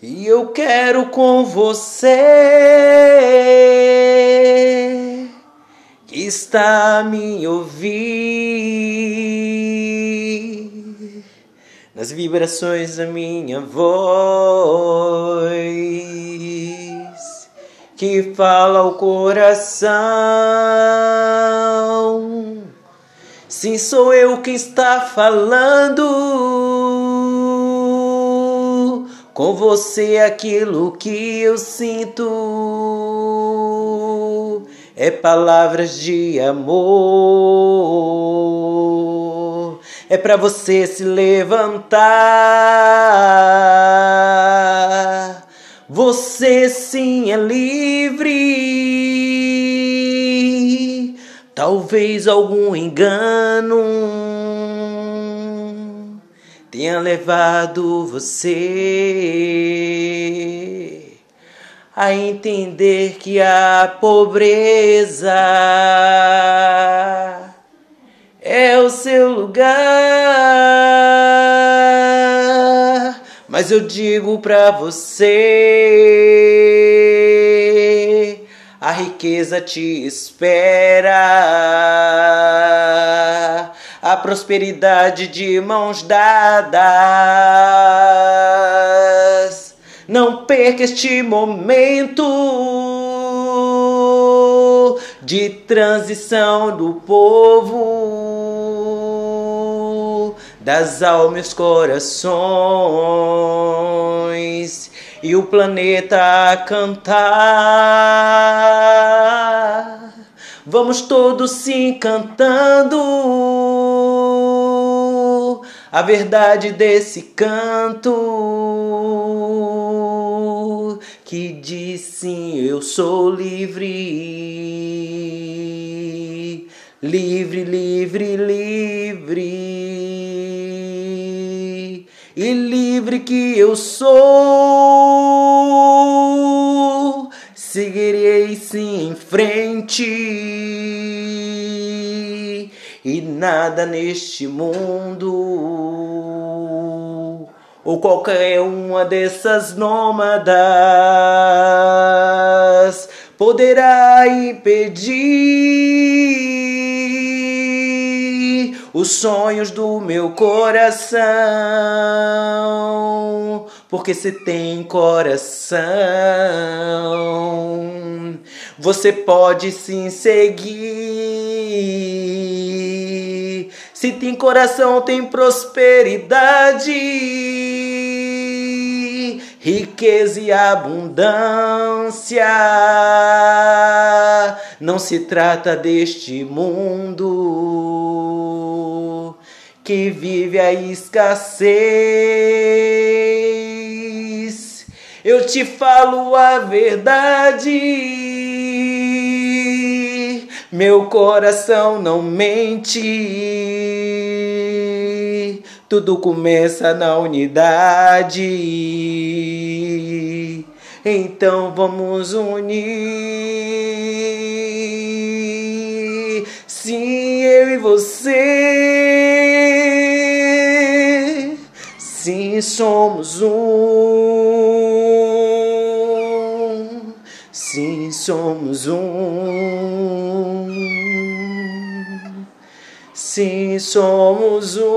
E eu quero com você que está a me ouvir nas vibrações da minha voz que fala ao coração. Sim, sou eu quem está falando com você aquilo que eu sinto é palavras de amor. É para você se levantar. Você sim é livre. Talvez algum engano tenha levado você a entender que a pobreza é o seu lugar. Mas eu digo pra você, a riqueza te espera a prosperidade de mãos dadas. Não perca este momento de transição do povo, das almas, corações e o planeta a cantar. Vamos todos se cantando a verdade desse canto. Que diz sim, eu sou livre, livre, livre, livre, e livre que eu sou, seguirei sim em frente e nada neste mundo ou qualquer uma dessas nômadas poderá impedir os sonhos do meu coração, porque se tem coração, você pode sim seguir. Se tem coração, tem prosperidade, riqueza e abundância. Não se trata deste mundo que vive a escassez. Eu te falo a verdade meu coração não mente. Tudo começa na unidade. Então vamos unir. Sim, eu e você. Sim, somos um. Somos um. Sim, somos um.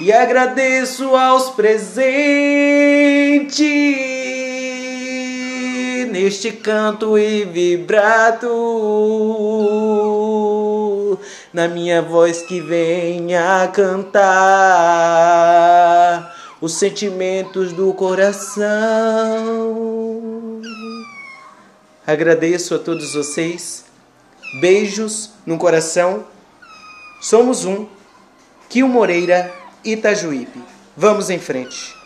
E agradeço aos presentes neste canto e vibrato na minha voz que vem a cantar os sentimentos do coração. Agradeço a todos vocês. Beijos no coração. Somos um. Kio Moreira, Itajuípe. Vamos em frente.